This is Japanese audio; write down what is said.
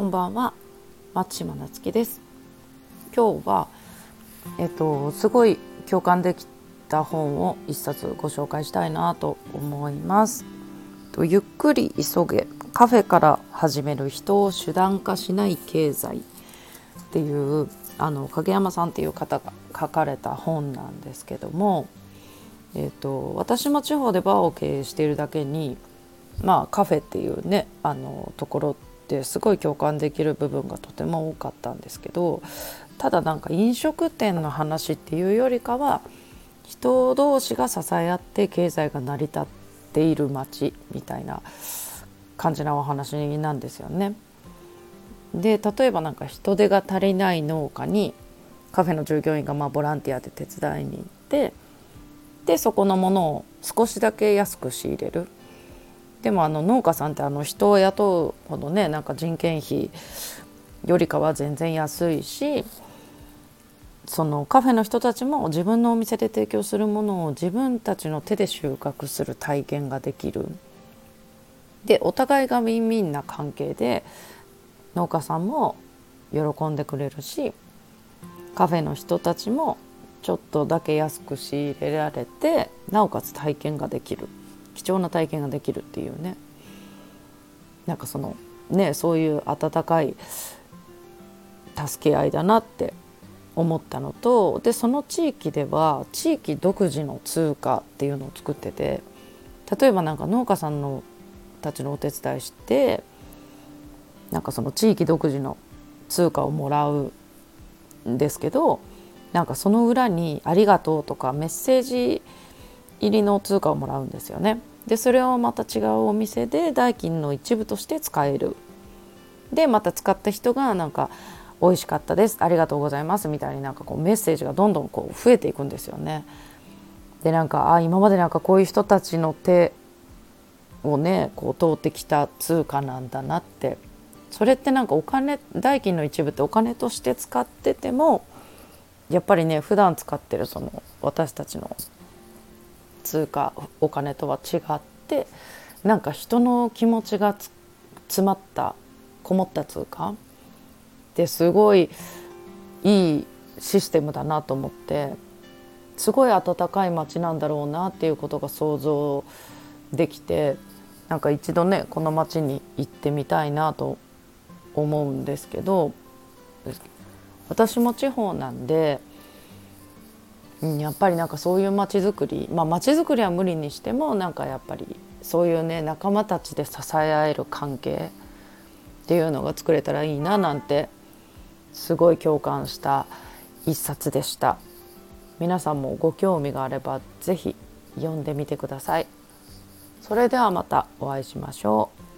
こんばんは。松島なつきです。今日はえっとすごい共感できた本を一冊ご紹介したいなと思います。とゆっくり急げカフェから始める人を手段化しない経済っていうあの影山さんっていう方が書かれた本なんですけども、えーと、私も地方でバーを経営しているだけにまあカフェっていうねあのところってすごい共感できる部分がとても多かったんですけどただなんか飲食店の話っていうよりかは人同士が支え合って経済が成り立っている街みたいな感じなお話なんですよね。で例えばなんか人手が足りない農家にカフェの従業員がまあボランティアで手伝いに行ってでそこのものを少しだけ安く仕入れるでもあの農家さんってあの人を雇うほどねなんか人件費よりかは全然安いしそのカフェの人たちも自分のお店で提供するものを自分たちの手で収穫する体験ができる。でお互いがウィンウィンな関係で農家さんも喜んでくれるしカフェの人たちもちょっとだけ安く仕入れられてなおかつ体験ができる。貴重な体験ができるっていうねなんかそのねそういう温かい助け合いだなって思ったのとでその地域では地域独自の通貨っていうのを作ってて例えばなんか農家さんのたちのお手伝いしてなんかその地域独自の通貨をもらうんですけどなんかその裏に「ありがとう」とかメッセージ入りの通貨をもらうんですよね。でそれをまた違うお店で代金の一部として使える。でまた使った人がなんか「美味しかったですありがとうございます」みたいになんかこうメッセージがどんどんこう増えていくんですよね。でなんかあ今までなんかこういう人たちの手をねこう通ってきた通貨なんだなってそれってなんかお金代金の一部ってお金として使っててもやっぱりね普段使ってるその私たちの通貨お金とは違ってなんか人の気持ちが詰まったこもった通貨ってすごいいいシステムだなと思ってすごい温かい街なんだろうなっていうことが想像できてなんか一度ねこの町に行ってみたいなと思うんですけど私も地方なんで、うん、やっぱりなんかそういう街づくりまあ街づくりは無理にしてもなんかやっぱりそういうね仲間たちで支え合える関係っていうのが作れたらいいななんてすごい共感した一冊でした。皆さんもご興味があれば是非読んでみてください。それではまたお会いしましょう。